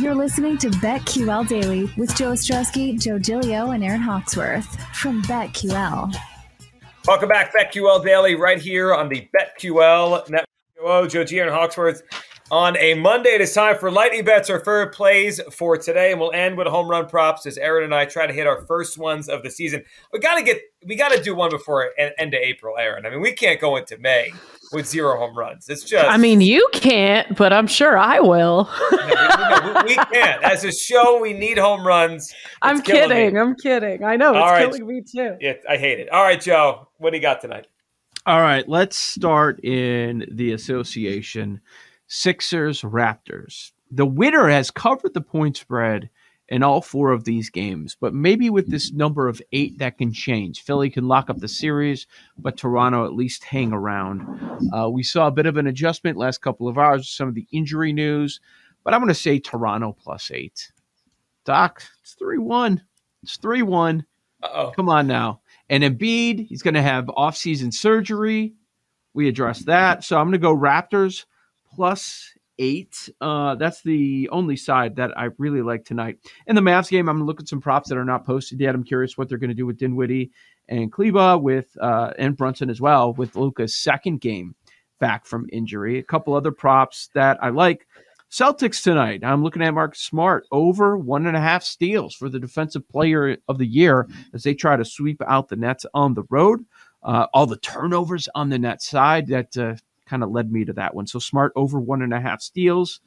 You're listening to BetQL Daily with Joe Ostrowski, Joe Gilio, and Aaron Hawksworth from BetQL. Welcome back, BetQL Daily, right here on the BetQL Network. Joe, Joe G, Aaron Hawksworth on a Monday. It is time for Lightning Bets, our favorite plays for today, and we'll end with home run props as Aaron and I try to hit our first ones of the season. We got to get, we got to do one before end of April, Aaron. I mean, we can't go into May with zero home runs. It's just. I mean, you can't, but I'm sure I will. no, we, we, we, can't. As a show, we need home runs. It's I'm kidding. Me. I'm kidding. I know it's All right. killing me too. Yeah, I hate it. All right, Joe, what do you got tonight? All right, let's start in the association. Sixers Raptors. The winner has covered the point spread in all four of these games, but maybe with this number of eight, that can change. Philly can lock up the series, but Toronto at least hang around. Uh, we saw a bit of an adjustment last couple of hours, some of the injury news, but I'm going to say Toronto plus eight. Doc, it's 3 1. It's 3 1. Come on now. And Embiid, he's going to have offseason surgery. We addressed that. So I'm going to go Raptors plus eight. Uh, that's the only side that I really like tonight. In the Mavs game, I'm going to look at some props that are not posted yet. I'm curious what they're going to do with Dinwiddie and Kleber with uh, and Brunson as well with Luka's second game back from injury. A couple other props that I like. Celtics tonight. I'm looking at Mark Smart over one and a half steals for the defensive player of the year as they try to sweep out the Nets on the road. Uh, all the turnovers on the net side that uh, kind of led me to that one. So Smart over one and a half steals.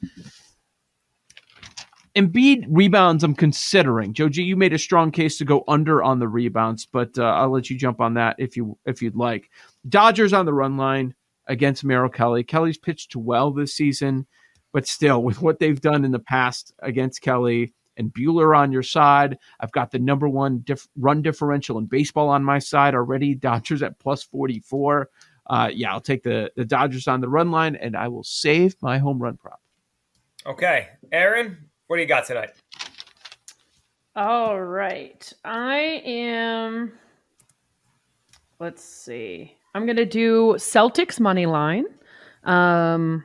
Embiid rebounds, I'm considering. Joe G, you made a strong case to go under on the rebounds, but uh, I'll let you jump on that if you if you'd like. Dodgers on the run line against Merrill Kelly. Kelly's pitched well this season, but still, with what they've done in the past against Kelly and Buehler on your side, I've got the number one dif- run differential in baseball on my side already. Dodgers at plus 44 uh, yeah, I'll take the the Dodgers on the run line, and I will save my home run prop. Okay, Aaron, what do you got tonight? All right, I am. Let's see. I'm gonna do Celtics money line. Um,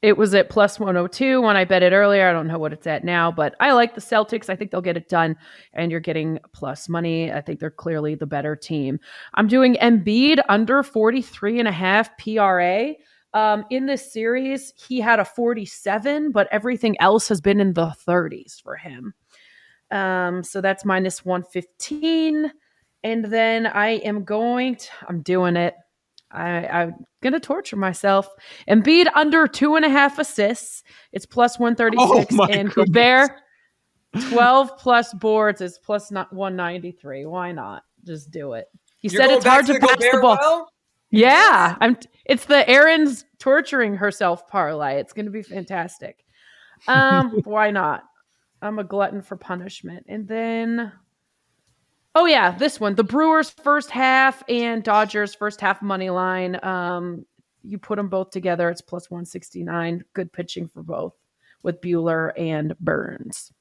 it was at plus 102 when I bet it earlier. I don't know what it's at now, but I like the Celtics. I think they'll get it done, and you're getting plus money. I think they're clearly the better team. I'm doing Embiid under 43 and a half PRA. Um, in this series, he had a 47, but everything else has been in the 30s for him. Um, so that's minus 115. And then I am going to, I'm doing it. I, I'm gonna torture myself. Embiid under two and a half assists. It's plus one thirty six, oh and Gobert twelve plus boards is plus not one ninety three. Why not? Just do it. He You're said it's hard to, to pass Gobert the ball. Well? Yeah, I'm. It's the Aaron's torturing herself parlay. It's gonna be fantastic. Um, why not? I'm a glutton for punishment, and then Oh yeah, this one. The Brewers first half and Dodgers first half money line. Um, you put them both together, it's plus 169. Good pitching for both with Buehler and Burns.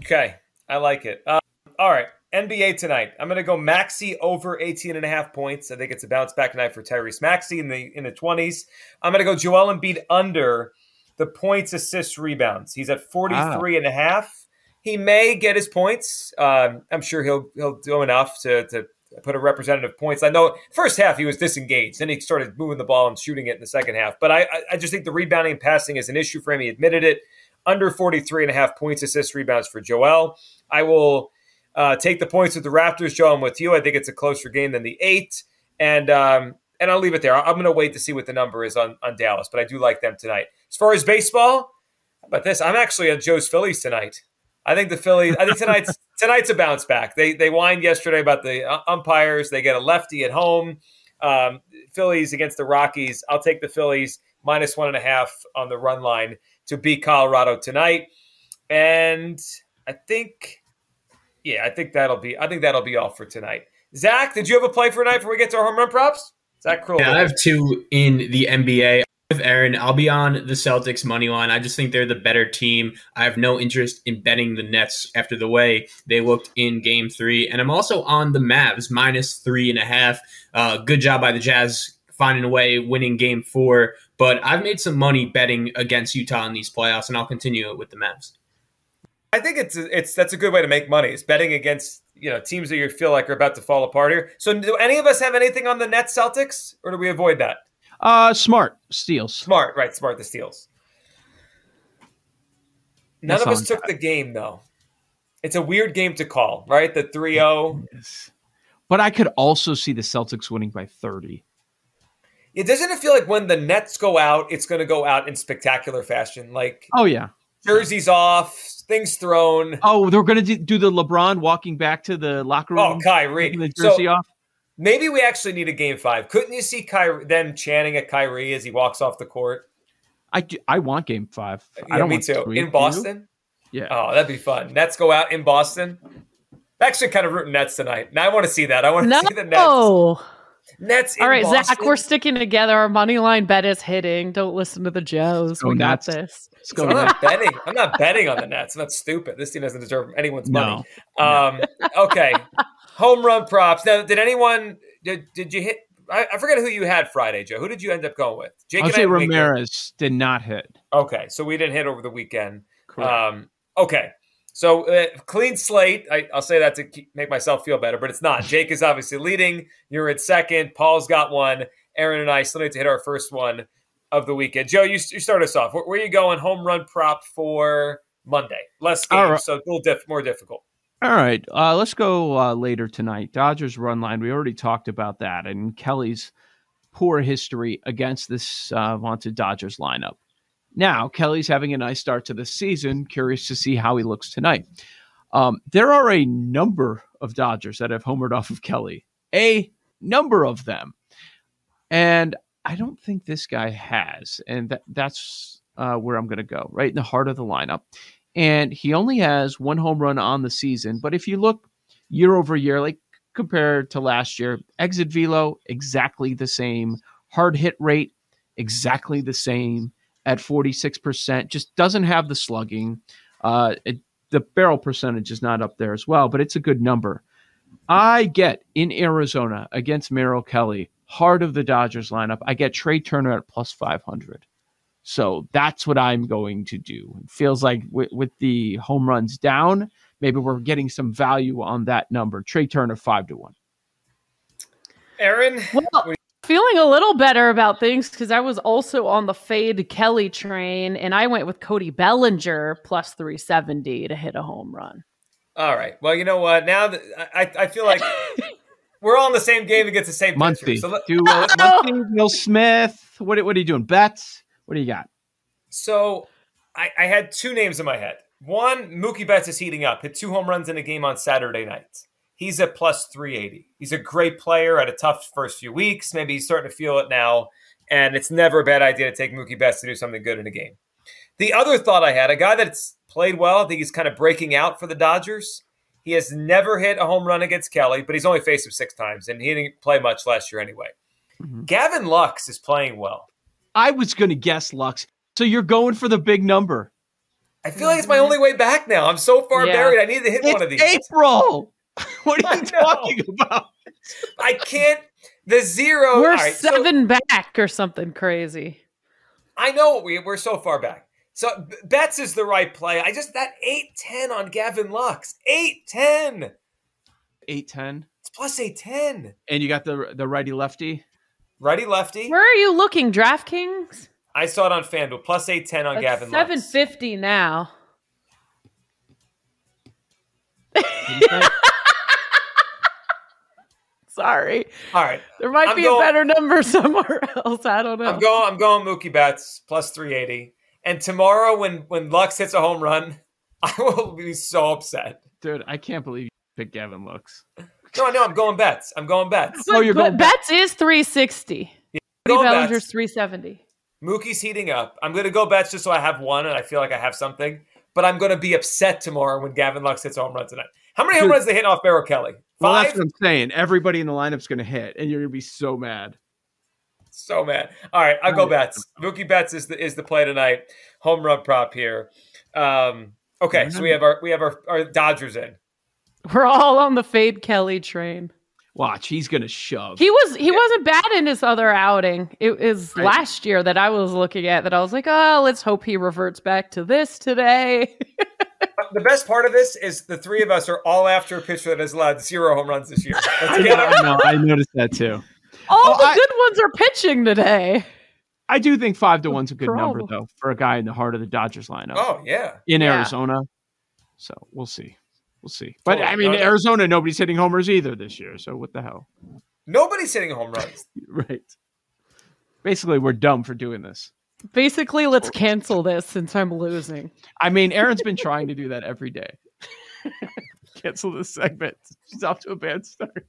Okay, I like it. Um, all right, NBA tonight. I'm going to go Maxey over 18 and a half points. I think it's a bounce back night for Tyrese Maxey in the in the 20s. I'm going to go Joel Embiid under the points, assists, rebounds. He's at 43 and a half he may get his points. Um, I'm sure he'll he'll do enough to to put a representative points. I know first half he was disengaged, then he started moving the ball and shooting it in the second half. But I I just think the rebounding and passing is an issue for him. He admitted it. Under 43 and a half points, assists, rebounds for Joel. I will uh, take the points with the Raptors, Joe. I'm with you. I think it's a closer game than the eight, and um, and I'll leave it there. I'm going to wait to see what the number is on on Dallas, but I do like them tonight. As far as baseball, about this? I'm actually on Joe's Phillies tonight. I think the Phillies. I think tonight's tonight's a bounce back. They they whined yesterday about the uh, umpires. They get a lefty at home. Um, Phillies against the Rockies. I'll take the Phillies minus one and a half on the run line to beat Colorado tonight. And I think, yeah, I think that'll be. I think that'll be all for tonight. Zach, did you have a play for tonight before we get to our home run props? Zach Kroll. Yeah, I have two in the NBA with Aaron. I'll be on the Celtics money line. I just think they're the better team. I have no interest in betting the Nets after the way they looked in Game Three, and I'm also on the Mavs minus three and a half. Uh, good job by the Jazz finding a way, winning Game Four. But I've made some money betting against Utah in these playoffs, and I'll continue it with the Mavs. I think it's it's that's a good way to make money. Is betting against you know teams that you feel like are about to fall apart here. So, do any of us have anything on the Nets Celtics, or do we avoid that? Uh, smart steals. Smart, right? Smart the steals. None That's of us took the game though. It's a weird game to call, right? The 3-0. Yes. But I could also see the Celtics winning by 30. It doesn't it feel like when the Nets go out, it's going to go out in spectacular fashion. Like Oh yeah. jerseys off, things thrown. Oh, they're going to do the LeBron walking back to the locker room. Oh, Kyrie. the So jersey off. Maybe we actually need a game five. Couldn't you see Kyrie them chanting at Kyrie as he walks off the court? I, do- I want game five. I don't me want too. three. In? Boston? Yeah. Oh, that'd be fun. Nets go out in Boston. Actually, kind of rooting Nets tonight. Now I want to see that. I want to No. see the Nets. Nets. In All right, Boston. Zach, we're sticking together. Our money line bet is hitting. Don't listen to the Joes. Go we got this. Let's So. I'm not betting. I'm not betting on the Nets. I'm not stupid. This team doesn't deserve anyone's money. Um, okay. Home run props. Now, did anyone did did you hit? I, I forget who you had Friday, Joe. Who did you end up going with? Jake I didn't make it. Ramirez did not hit. Okay, so we didn't hit over the weekend. Correct. Um, okay, so uh, clean slate. I, I'll say that to keep, make myself feel better, but it's not. Jake is obviously leading. You're in second. Paul's got one. Aaron and I still need to hit our first one of the weekend. Joe, you, you start us off. Where, where are you going? Home run prop for Monday. Less games, right. so a little diff- more difficult. All right, uh, let's go uh, later tonight. Dodgers run line. We already talked about that, and Kelly's poor history against this uh, vaunted Dodgers lineup. Now Kelly's having a nice start to the season. Curious to see how he looks tonight. Um, there are a number of Dodgers that have homered off of Kelly. A number of them, and I don't think this guy has, and that, that's uh, where I'm going to go. Right in the heart of the lineup and he only has one home run on the season. But if you look year over year, like compared to last year, exit velo exactly the same, hard hit rate exactly the same at 46%, just doesn't have the slugging. Uh, it, the barrel percentage is not up there as well, but it's a good number. I get in Arizona against Merrill Kelly, heart of the Dodgers lineup, I get Trea Turner at plus 500. So that's what I'm going to do. It feels like with, with the home runs down, maybe we're getting some value on that number. Trea Turner, five to one. Aaron, Well, feeling a little better about things because I was also on the fade Kelly train, and I went with Cody Bellinger plus 370 to hit a home run. all right. Well, you know what? Now that I, I feel like we're all in the same game against the same pitcher. So let- Do uh, Muncy, Will Smith. What, what are you doing? Bets? What do you got? So I, I had two names in my head. One, Mookie Betts is heating up. Hit two home runs in a game on Saturday night. He's at plus 380. He's a great player. at a tough first few weeks. Maybe he's starting to feel it now. And it's never a bad idea to take Mookie Betts to do something good in a game. The other thought I had, a guy that's played well, I think he's kind of breaking out for the Dodgers. He has never hit a home run against Kelly, but he's only faced him six times, and he didn't play much last year anyway. Mhm. Gavin Lux is playing well. I was going to guess Lux. So you're going for the big number. I feel like it's my only way back now. I'm so far Yeah. buried. I need to hit It's one of these. April. What are you talking about? I can't. The zero. We're all right, so seven back or something crazy. I know we we're so far back. So B- Betts is the right play. I just that eight ten on Gavin Lux. Eight ten. 810. It's plus eight ten. And you got the the righty lefty. Righty lefty. Where are you looking, DraftKings? I saw it on FanDuel. Plus eight ten on Gavin 750 Lux. now. Sorry, All right. there might I'm be going- a better number somewhere else. I don't know. I'm going. I'm going Mookie Betts plus three eighty. And tomorrow, when when Lux hits a home run, I will be so upset. Dude, I can't believe you picked Gavin Lux. No, no, I'm going Betts. I'm going Betts. Oh, you're but going back. Betts is three sixty. Going Bellinger's Betts. three seventy. Mookie's heating up. I'm going to go Betts just so I have one and I feel like I have something. But I'm going to be upset tomorrow when Gavin Lux hits home run tonight. How many home Dude. runs they hit off Barrow Kelly? Well, Five. that's what I'm saying. Everybody in the lineup's going to hit, and you're going to be so mad. so mad. All right, I'll go Betts. Mookie Betts is the is the play tonight. Home run prop here. Um, okay, so we have our we have our, our Dodgers in. We're all on the fade Kelly train. Watch, he's going to shove. He was he wasn't bad in his other outing. It was Right. last year that I was looking at that I was like, oh, let's hope he reverts back to this today. the best part of this is the three of us are all after a pitcher that has allowed zero home runs this year. Let's get. I know. I noticed that too. All Oh, the I- good ones are pitching today. I do think five to one's a good number though for a guy in the heart of the Dodgers lineup Oh yeah. in Yeah. Arizona. So we'll see. We'll see. But Totally. I mean, No, no. Arizona, nobody's hitting homers either this year. So what the hell? Nobody's hitting home runs. right. Basically, we're dumb for doing this. Basically, let's cancel this since I'm losing. I mean, Aaron's been trying to do that every day. Cancel this segment. She's off to a bad start.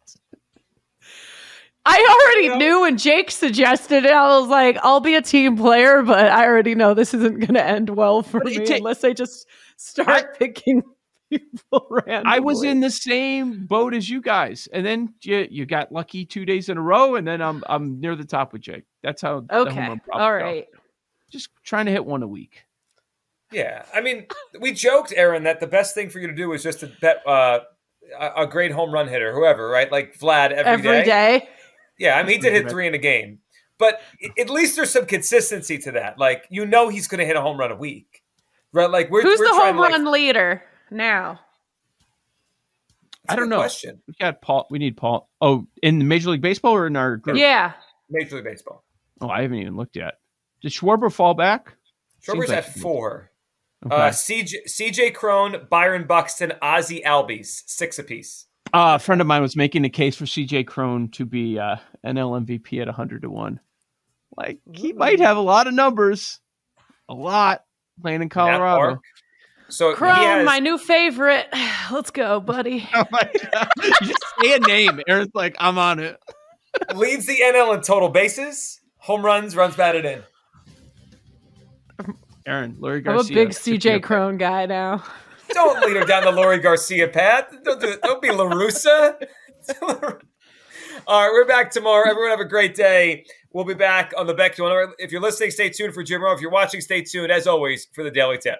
I already Yeah. knew when Jake suggested it. I was like, I'll be a team player, but I already know this isn't going to end well for me ta- unless I just start picking people randomly. I was in the same boat as you guys, and then you you got lucky two days in a row, and then I'm I'm near the top with Jake. That's how. the home Okay. run props go. Just trying to hit one a week. Yeah, I mean, we joked, Aaron, that the best thing for you to do is just to bet uh, a, a great home run hitter, whoever, right? Like Vlad every day. Every day. Yeah, I mean, he did hit three in a game, but at least there's some consistency to that. Like, you know, he's going to hit a home run a week, right? Like, we're Who's we're the home to, like, run leader now? That's a I don't know. Question. We got Paul. We need Paul. Oh, in Major League Baseball or in our group? Yeah. Major League Baseball. Oh, I haven't even looked yet. Did Schwarber fall back? Seems Schwarber's like at four. Okay. Uh, CJ, CJ Cron, Byron Buxton, Ozzy Albies, six apiece. Uh, a friend of mine was making a case for CJ Cron to be uh, NL MVP at 100 to 1. Like, he might have a lot of numbers. A lot playing in Matt Colorado. Park. So he Cron, has, my new favorite. Let's go, buddy. Oh my God. You just say a name. Aaron's like, I'm on it. leads the NL in total bases, home runs, runs batted in. Aaron, Laurie Garcia. I'm a big CJ Cron guy now. Don't lead her down the Laurie Garcia path. Don't do it. Don't be La Russa. All right, we're back tomorrow. Everyone have a great day. We'll be back on the Beck. If you're listening, stay tuned for Jim Rowe. If you're watching, stay tuned as always for the Daily Tip.